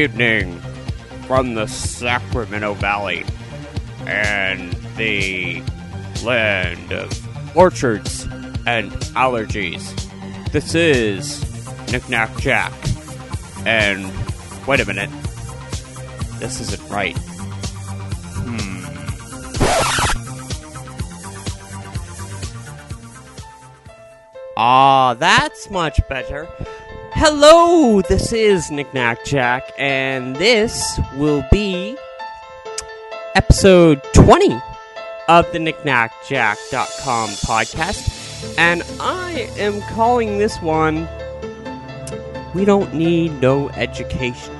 Evening from the Sacramento Valley and the land of orchards and allergies. This is Knick-Knack Jack. And wait a minute. This isn't right. Hmm. Ah, that's much better. Hello, this is Knick-Knack Jack, and this will be episode 20 of the nicnacjak.com podcast. And I am calling this one We Don't Need No Education.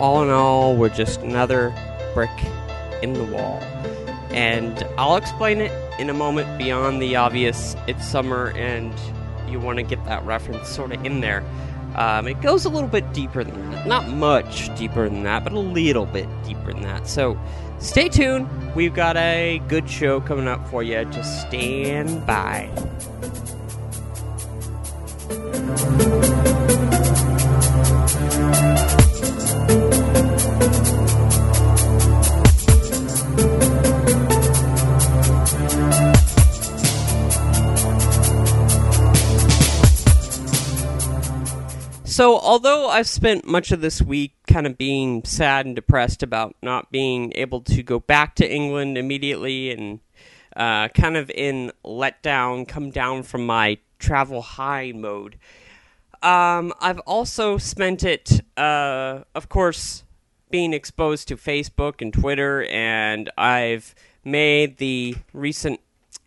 All in all, we're just another brick in the wall. And I'll explain it in a moment beyond the obvious. It's summer and you want to get that reference sort of in there. Um, it goes a little bit deeper than that. Not much deeper than that, but a little bit deeper than that. So stay tuned. We've got a good show coming up for you. Just stand by. So, although I've spent much of this week kind of being sad and depressed about not being able to go back to England immediately and uh, kind of in letdown, come down from my travel high mode, um, I've also spent it, uh, of course, being exposed to Facebook and Twitter, and I've made the recent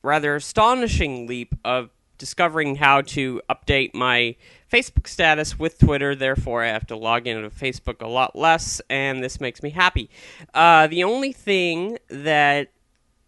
rather astonishing leap of discovering how to update my Facebook status with Twitter. Therefore, I have to log into Facebook a lot less, and this makes me happy. Uh, the only thing that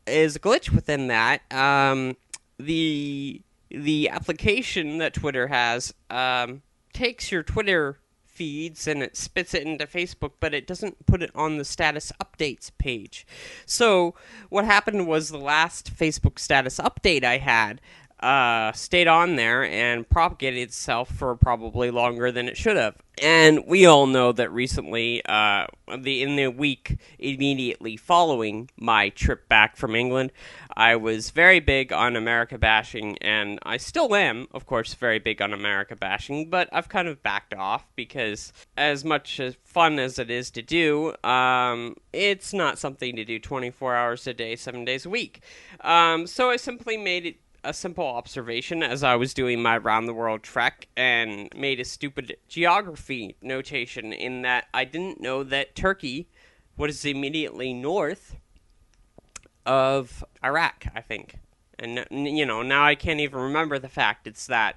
is a glitch within that, um, the the application that Twitter has um, takes your Twitter feeds and it spits it into Facebook, but it doesn't put it on the status updates page. So, what happened was the last Facebook status update I had, uh, stayed on there and propagated itself for probably longer than it should have. And we all know that recently, uh, the in the week immediately following my trip back from England, I was very big on America bashing, and I still am, of course, very big on America bashing. But I've kind of backed off because, as much as fun as it is to do, um, it's not something to do 24 hours a day, seven days a week. Um, so I simply made it a simple observation as I was doing my round the world trek and made a stupid geography notation in that I didn't know that Turkey was immediately north of Iraq, I think. And you know, now I can't even remember the fact it's that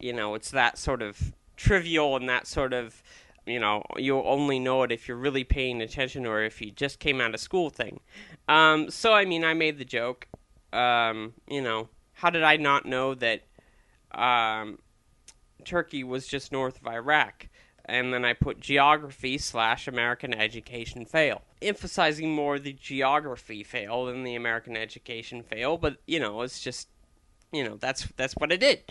you know, it's that sort of trivial and that sort of you know, you'll only know it if you're really paying attention or if you just came out of school thing. Um, so I mean, I made the joke. Um, you know, how did I not know that um, Turkey was just north of Iraq? And then I put geography slash American education fail, emphasizing more the geography fail than the American education fail. But you know, it's just you know that's that's what I did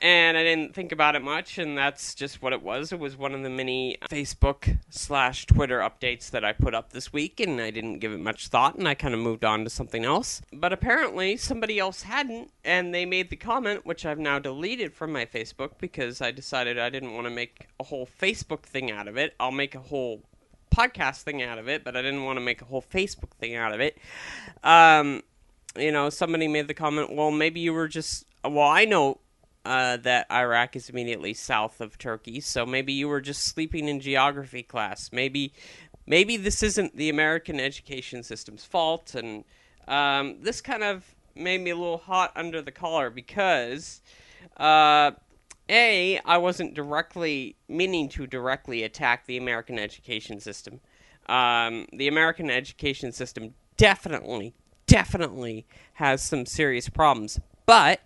and I didn't think about it much, and that's just what it was. It was one of the many Facebook slash Twitter updates that I put up this week, and I didn't give it much thought, and I kind of moved on to something else. But apparently, somebody else hadn't, and they made the comment, which I've now deleted from my Facebook because I decided I didn't want to make a whole Facebook thing out of it. I'll make a whole podcast thing out of it, but I didn't want to make a whole Facebook thing out of it. Um, you know, somebody made the comment, well, maybe you were just. Well, I know uh, that Iraq is immediately south of Turkey. So maybe you were just sleeping in geography class. Maybe, maybe this isn't the American education system's fault. And um, this kind of made me a little hot under the collar because, uh, a, I wasn't directly meaning to directly attack the American education system. Um, the American education system definitely, definitely has some serious problems, but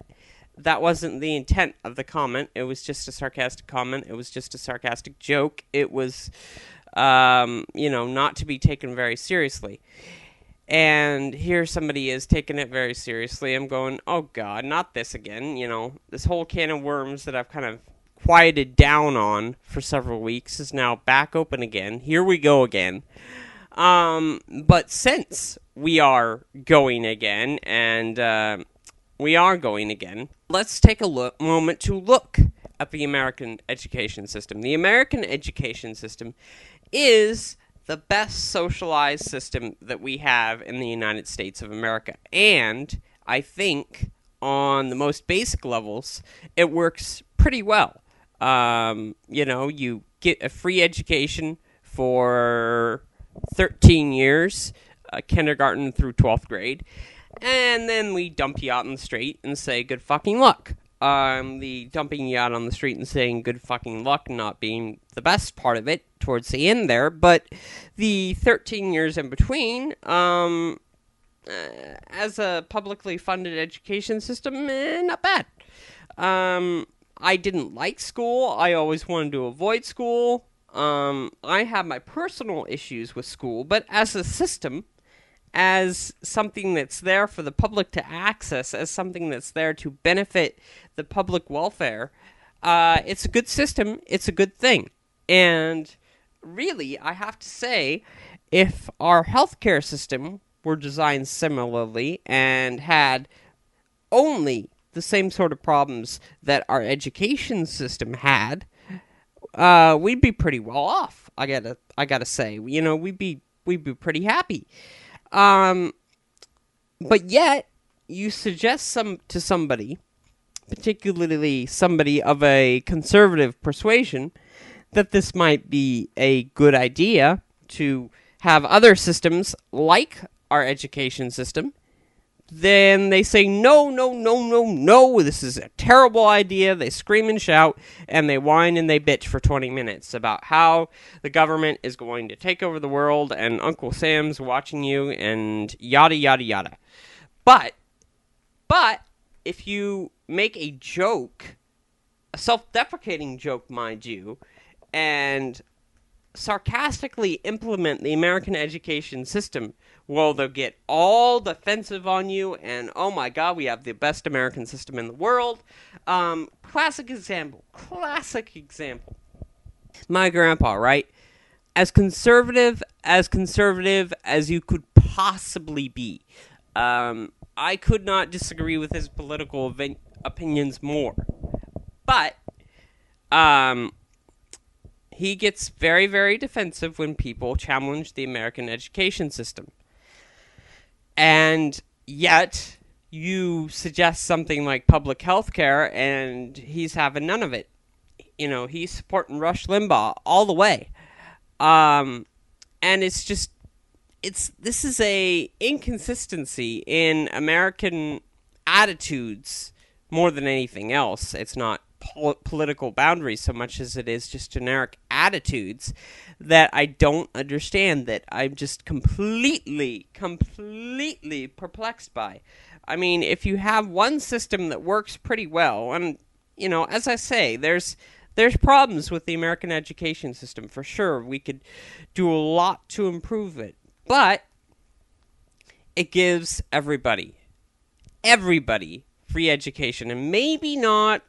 that wasn't the intent of the comment. It was just a sarcastic comment. It was just a sarcastic joke. It was, um, you know, not to be taken very seriously. And here somebody is taking it very seriously. I'm going, oh God, not this again. You know, this whole can of worms that I've kind of quieted down on for several weeks is now back open again. Here we go again. Um, but since we are going again, and uh, we are going again, let's take a look, moment to look at the American education system. The American education system is the best socialized system that we have in the United States of America. And I think on the most basic levels, it works pretty well. Um, you know, you get a free education for 13 years, uh, kindergarten through 12th grade, and then we dump you out on the street and say good fucking luck. Um, the dumping you out on the street and saying good fucking luck not being the best part of it towards the end there, but the 13 years in between, um, uh, as a publicly funded education system, eh, not bad. Um, I didn't like school. I always wanted to avoid school. Um, I have my personal issues with school, but as a system, as something that's there for the public to access, as something that's there to benefit the public welfare, uh, it's a good system. It's a good thing. And really, I have to say, if our healthcare system were designed similarly and had only the same sort of problems that our education system had, uh, we'd be pretty well off. I gotta, I gotta say, you know, we'd be, we'd be pretty happy. Um, but yet, you suggest some to somebody, particularly somebody of a conservative persuasion, that this might be a good idea to have other systems like our education system then they say, no, no, no, no, no, this is a terrible idea. They scream and shout, and they whine and they bitch for 20 minutes about how the government is going to take over the world, and Uncle Sam's watching you, and yada, yada, yada. But, but, if you make a joke, a self deprecating joke, mind you, and sarcastically implement the American education system, well, they'll get all defensive on you, and oh my god, we have the best American system in the world. Um, classic example. Classic example. My grandpa, right? As conservative, as conservative as you could possibly be. Um, I could not disagree with his political opinions more. But, um, he gets very, very defensive when people challenge the American education system. And yet, you suggest something like public health care, and he's having none of it. You know, he's supporting Rush Limbaugh all the way. Um, and it's just, it's this is a inconsistency in American attitudes more than anything else. It's not pol- political boundaries so much as it is just generic attitudes that I don't understand, that I'm just completely, completely perplexed by. I mean, if you have one system that works pretty well, and, you know, as I say, there's. There's problems with the American education system for sure. We could do a lot to improve it. But it gives everybody, everybody, free education. And maybe not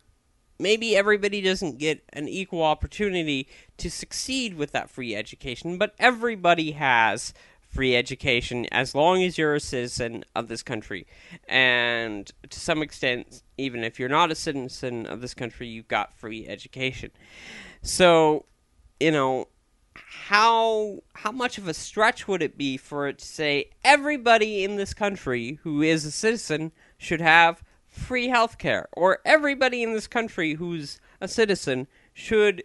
maybe everybody doesn't get an equal opportunity to succeed with that free education, but everybody has free education as long as you're a citizen of this country. And to some extent, even if you're not a citizen of this country, you've got free education. So, you know, how how much of a stretch would it be for it to say everybody in this country who is a citizen should have free health care, or everybody in this country who's a citizen should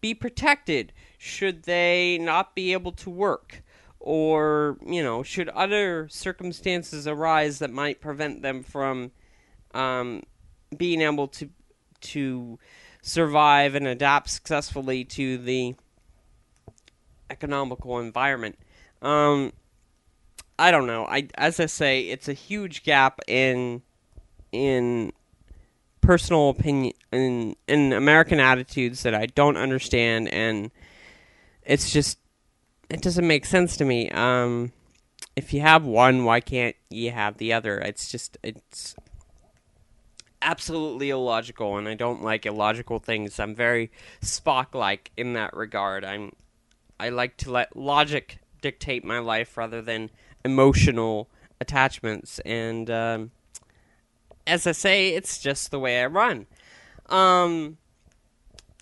be protected should they not be able to work, or, you know, should other circumstances arise that might prevent them from um, being able to to survive and adapt successfully to the economical environment. Um, I don't know. I as I say, it's a huge gap in in personal opinion in in American attitudes that I don't understand, and it's just it doesn't make sense to me. Um, if you have one, why can't you have the other? It's just it's absolutely illogical, and I don't like illogical things. I'm very Spock-like in that regard. I'm I like to let logic dictate my life rather than emotional attachments, and um, as I say, it's just the way I run. Um,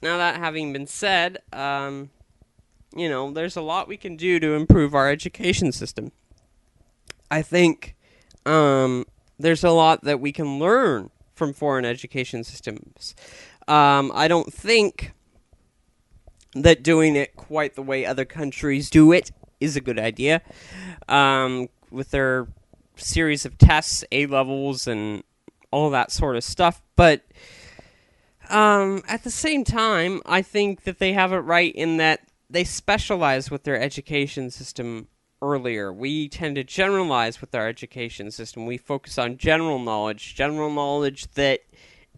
now that having been said, um, you know, there's a lot we can do to improve our education system. I think um, there's a lot that we can learn from foreign education systems. Um, I don't think that doing it quite the way other countries do it is a good idea. Um, with their series of tests, A levels, and all that sort of stuff. But um, at the same time, I think that they have it right in that they specialize with their education system earlier. We tend to generalize with our education system. We focus on general knowledge, general knowledge that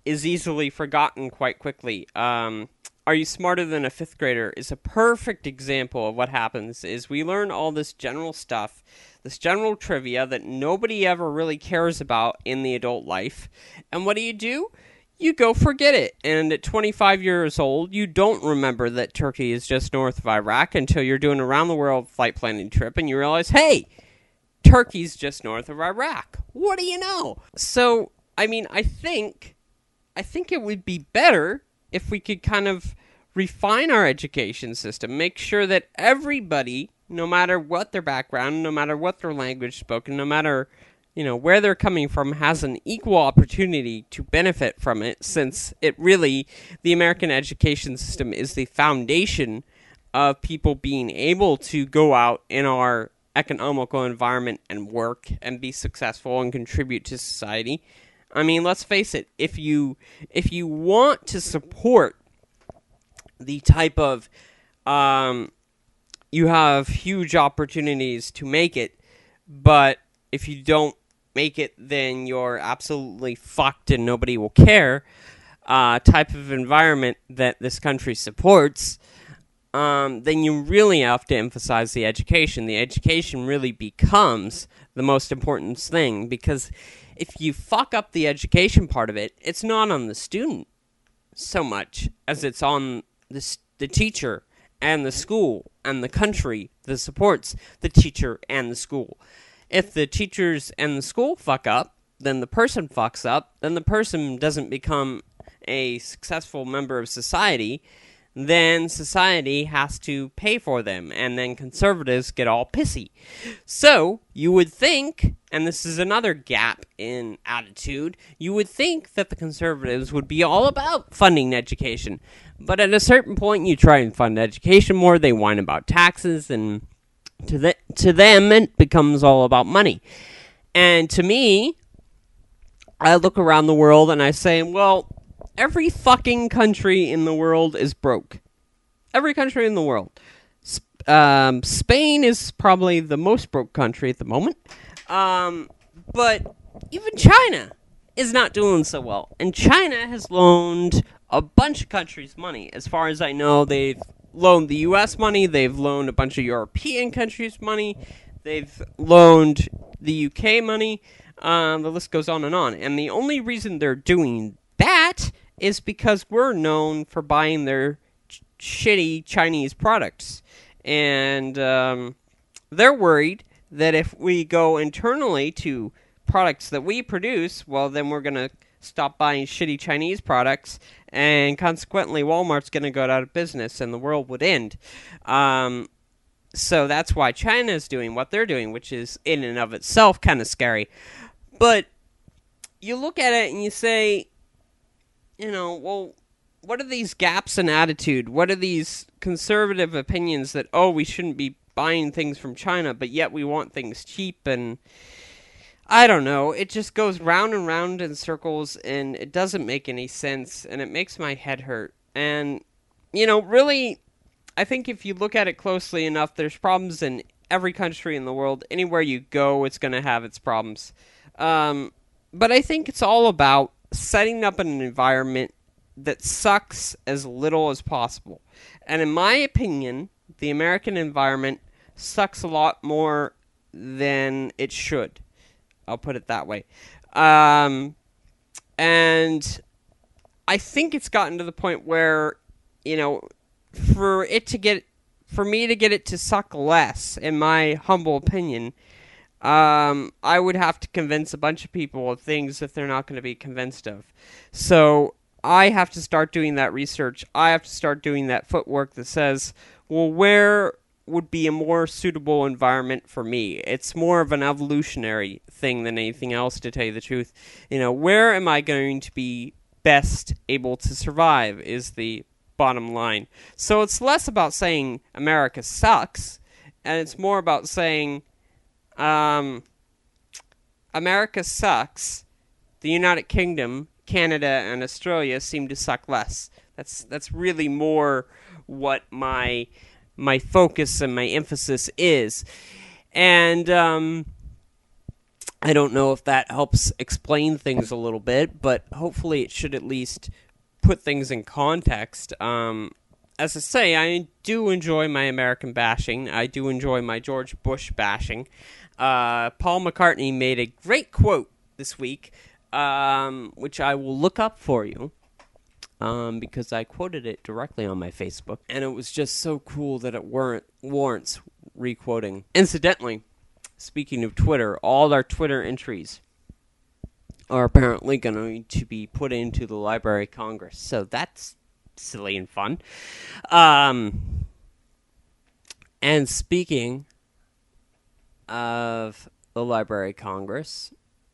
is easily forgotten quite quickly. Um, are you smarter than a fifth grader is a perfect example of what happens is we learn all this general stuff this general trivia that nobody ever really cares about in the adult life and what do you do you go forget it. And at 25 years old, you don't remember that Turkey is just north of Iraq until you're doing a round the world flight planning trip and you realize, hey, Turkey's just north of Iraq. What do you know? So, I mean, I think I think it would be better if we could kind of refine our education system, make sure that everybody, no matter what their background, no matter what their language spoken, no matter you know where they're coming from has an equal opportunity to benefit from it since it really the American education system is the foundation of people being able to go out in our economical environment and work and be successful and contribute to society. I mean, let's face it, if you if you want to support the type of um, you have huge opportunities to make it, but if you don't make it, then you're absolutely fucked and nobody will care. Uh, type of environment that this country supports, um, then you really have to emphasize the education. The education really becomes the most important thing because if you fuck up the education part of it, it's not on the student so much as it's on the, the teacher and the school and the country that supports the teacher and the school. If the teachers and the school fuck up, then the person fucks up, then the person doesn't become a successful member of society, then society has to pay for them, and then conservatives get all pissy. So, you would think, and this is another gap in attitude, you would think that the conservatives would be all about funding education. But at a certain point, you try and fund education more, they whine about taxes and to, the, to them, it becomes all about money. And to me, I look around the world and I say, well, every fucking country in the world is broke. Every country in the world. Um, Spain is probably the most broke country at the moment. Um, but even China is not doing so well. And China has loaned a bunch of countries money. As far as I know, they've loaned the U.S. money. They've loaned a bunch of European countries money. They've loaned the U.K. money. Um, the list goes on and on. And the only reason they're doing that is because we're known for buying their ch- shitty Chinese products. And um, they're worried that if we go internally to products that we produce, well, then we're going to stop buying shitty Chinese products, and consequently, Walmart's going to go out of business, and the world would end. Um, so that's why China is doing what they're doing, which is in and of itself kind of scary. But you look at it and you say, you know, well, what are these gaps in attitude? What are these conservative opinions that, oh, we shouldn't be buying things from China, but yet we want things cheap and I don't know. It just goes round and round in circles, and it doesn't make any sense, and it makes my head hurt. And, you know, really, I think if you look at it closely enough, there's problems in every country in the world. Anywhere you go, it's going to have its problems. Um, but I think it's all about setting up an environment that sucks as little as possible. And in my opinion, the American environment sucks a lot more than it should. I'll put it that way. Um, and I think it's gotten to the point where you know, for it to get for me to get it to suck less, in my humble opinion, um, I would have to convince a bunch of people of things that they're not going to be convinced of. So I have to start doing that research. I have to start doing that footwork that says, well, where would be a more suitable environment for me? It's more of an evolutionary thing than anything else, to tell you the truth. You know, where am I going to be best able to survive is the bottom line. So it's less about saying America sucks, and it's more about saying um, America sucks. The United Kingdom, Canada, and Australia seem to suck less. That's that's really more what my my focus and my emphasis is, and um, I don't know if that helps explain things a little bit, but hopefully it should at least put things in context. Um, as I say, I do enjoy my American bashing. I do enjoy my George Bush bashing. Uh, Paul McCartney made a great quote this week, um, which I will look up for you. Um, because I quoted it directly on my Facebook, and it was just so cool that it warrant, warrants requoting. Incidentally, speaking of Twitter, all our Twitter entries are apparently going to be put into the Library of Congress, so that's silly and fun. Um, and speaking of the Library of Congress,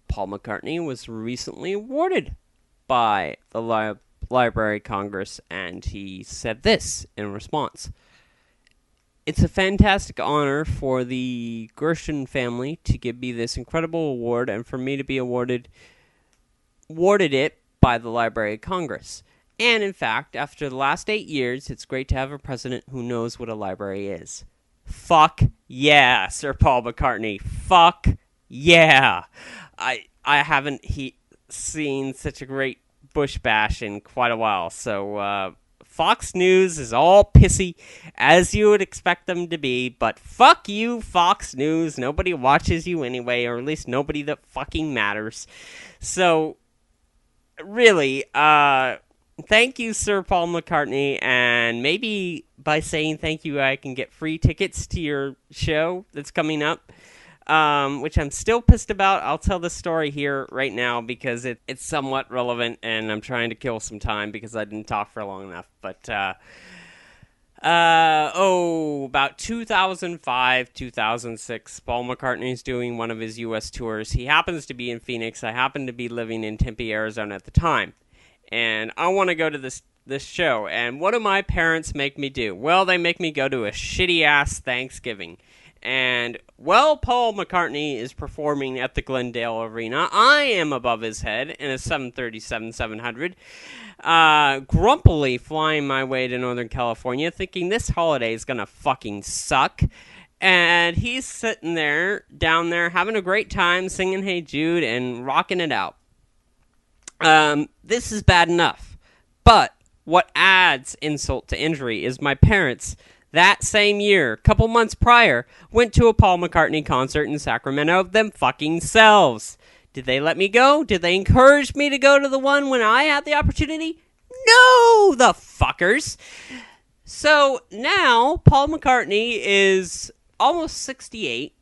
Paul McCartney was recently awarded by the Li- Library of Congress, and he said this in response. It's a fantastic honor for the Gershwin family to give me this incredible award and for me to be awarded awarded it by the Library of Congress. And in fact, after the last eight years, it's great to have a president who knows what a library is. Fuck yeah, Sir Paul McCartney. Fuck yeah. I I haven't he seen such a great Bush bash in quite a while. So uh, Fox News is all pissy as you would expect them to be, but fuck you, Fox News. Nobody watches you anyway, or at least nobody that fucking matters. So really, uh thank you, Sir Paul McCartney, and maybe by saying thank you, I can get free tickets to your show that's coming up. Um, which I'm still pissed about. I'll tell the story here right now because it, it's somewhat relevant, and I'm trying to kill some time because I didn't talk for long enough. But uh, uh, oh, about 2005, 2006, Paul McCartney's doing one of his U.S. tours. He happens to be in Phoenix. I happen to be living in Tempe, Arizona at the time and I want to go to this this show. And what do my parents make me do? Well, they make me go to a shitty ass Thanksgiving. And while Paul McCartney is performing at the Glendale Arena, I am above his head in a 737 700, uh, grumpily flying my way to Northern California, thinking this holiday is gonna fucking suck. And he's sitting there, down there, having a great time, singing Hey Jude and rocking it out. Um, this is bad enough. But what adds insult to injury is my parents that same year, couple months prior, went to a Paul McCartney concert in Sacramento of them fucking selves. Did they let me go? Did they encourage me to go to the one when I had the opportunity? No, the fuckers. So now Paul McCartney is almost 68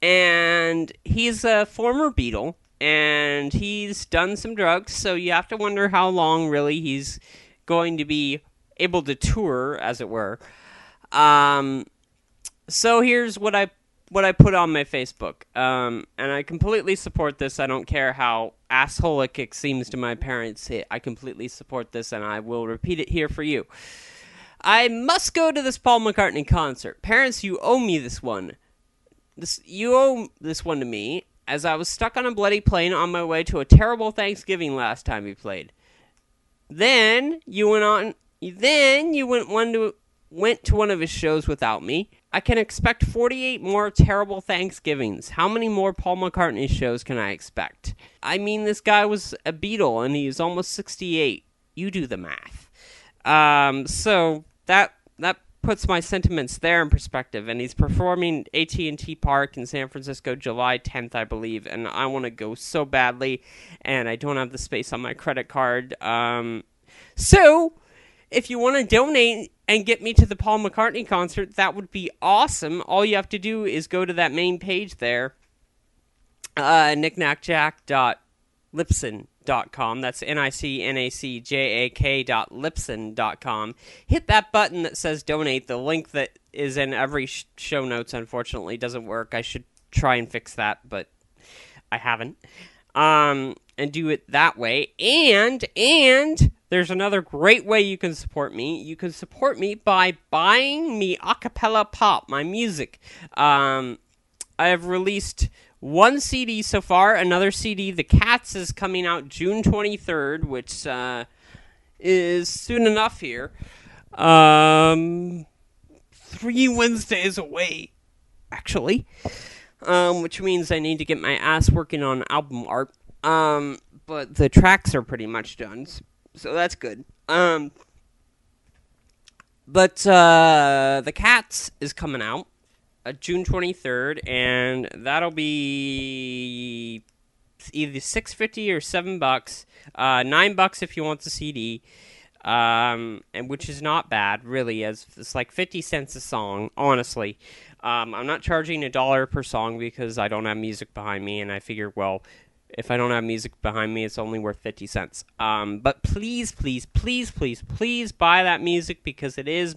and he's a former Beatle and he's done some drugs, so you have to wonder how long really he's going to be able to tour, as it were. Um, so here's what I what I put on my Facebook, um, and I completely support this. I don't care how assholic it seems to my parents. I completely support this, and I will repeat it here for you. I must go to this Paul McCartney concert. Parents, you owe me this one. This you owe this one to me, as I was stuck on a bloody plane on my way to a terrible Thanksgiving last time he played. Then you went on. Then you went one to went to one of his shows without me. I can expect 48 more terrible Thanksgivings. How many more Paul McCartney shows can I expect? I mean, this guy was a Beatle and he's almost 68. You do the math. Um, so that that puts my sentiments there in perspective. And he's performing AT and T Park in San Francisco, July 10th, I believe. And I want to go so badly, and I don't have the space on my credit card. Um, so, if you want to donate and get me to the Paul McCartney concert, that would be awesome. All you have to do is go to that main page there, uh, nicnacjak.libsyn.com. That's N-I-C-N-A-C-J-A-K dot libsyn.com. Hit that button that says donate. The link that is in every sh- show notes, unfortunately, doesn't work. I should try and fix that, but I haven't. Um, and do it that way. And, and there's another great way you can support me. You can support me by buying me acapella pop, my music. Um, I have released one CD so far. Another CD, The Cats, is coming out June 23rd, which uh, is soon enough here. Um, three Wednesdays away, actually. Um, which means I need to get my ass working on album art. Um, but the tracks are pretty much done so that's good. Um, but uh, the Cats is coming out uh, June twenty third, and that'll be either six fifty or seven bucks. Uh, nine bucks if you want the CD, um, and which is not bad really. As it's like fifty cents a song, honestly. Um, I'm not charging a dollar per song because I don't have music behind me, and I figure, well, if I don't have music behind me, it's only worth 50 cents. Um, but please, please, please, please, please buy that music because it is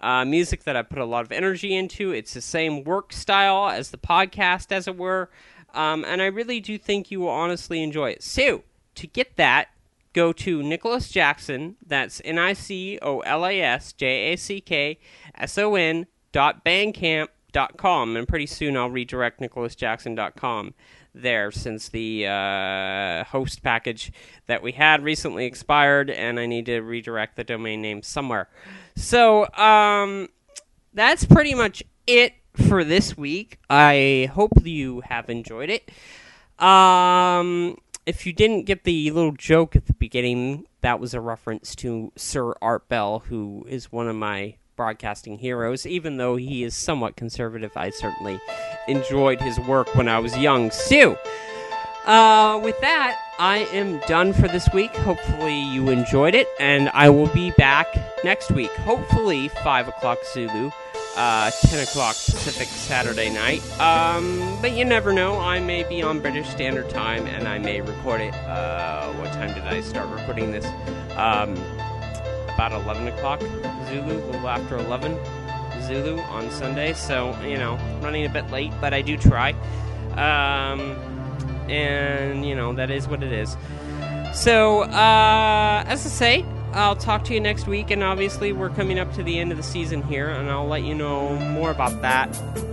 uh, music that I put a lot of energy into. It's the same work style as the podcast, as it were. Um, and I really do think you will honestly enjoy it. So, to get that, go to Nicholas Jackson. That's N I C O L A S J A C K S O N dot bandcamp com. And pretty soon I'll redirect nicholasjackson.com there since the uh, host package that we had recently expired, and I need to redirect the domain name somewhere. So um, that's pretty much it for this week. I hope you have enjoyed it. Um, if you didn't get the little joke at the beginning, that was a reference to Sir Art Bell, who is one of my broadcasting heroes. Even though he is somewhat conservative, I certainly enjoyed his work when I was young. So, uh, with that, I am done for this week. Hopefully, you enjoyed it, and I will be back next week. Hopefully, 5 o'clock Zulu, uh, 10 o'clock Pacific Saturday night. Um, but you never know. I may be on British Standard Time, and I may record it. Uh, what time did I start recording this? Um, about 11 o'clock Zulu, a little after 11 Zulu on Sunday. So, you know, running a bit late, but I do try. Um, and, you know, that is what it is. So, uh, as I say, I'll talk to you next week, and obviously, we're coming up to the end of the season here, and I'll let you know more about that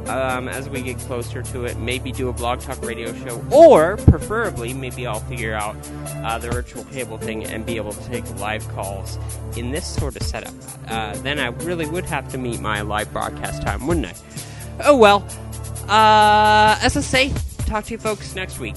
um, as we get closer to it. Maybe do a blog talk radio show, or preferably, maybe I'll figure out uh, the virtual cable thing and be able to take live calls in this sort of setup. Uh, then I really would have to meet my live broadcast time, wouldn't I? Oh well. Uh, as I say, talk to you folks next week.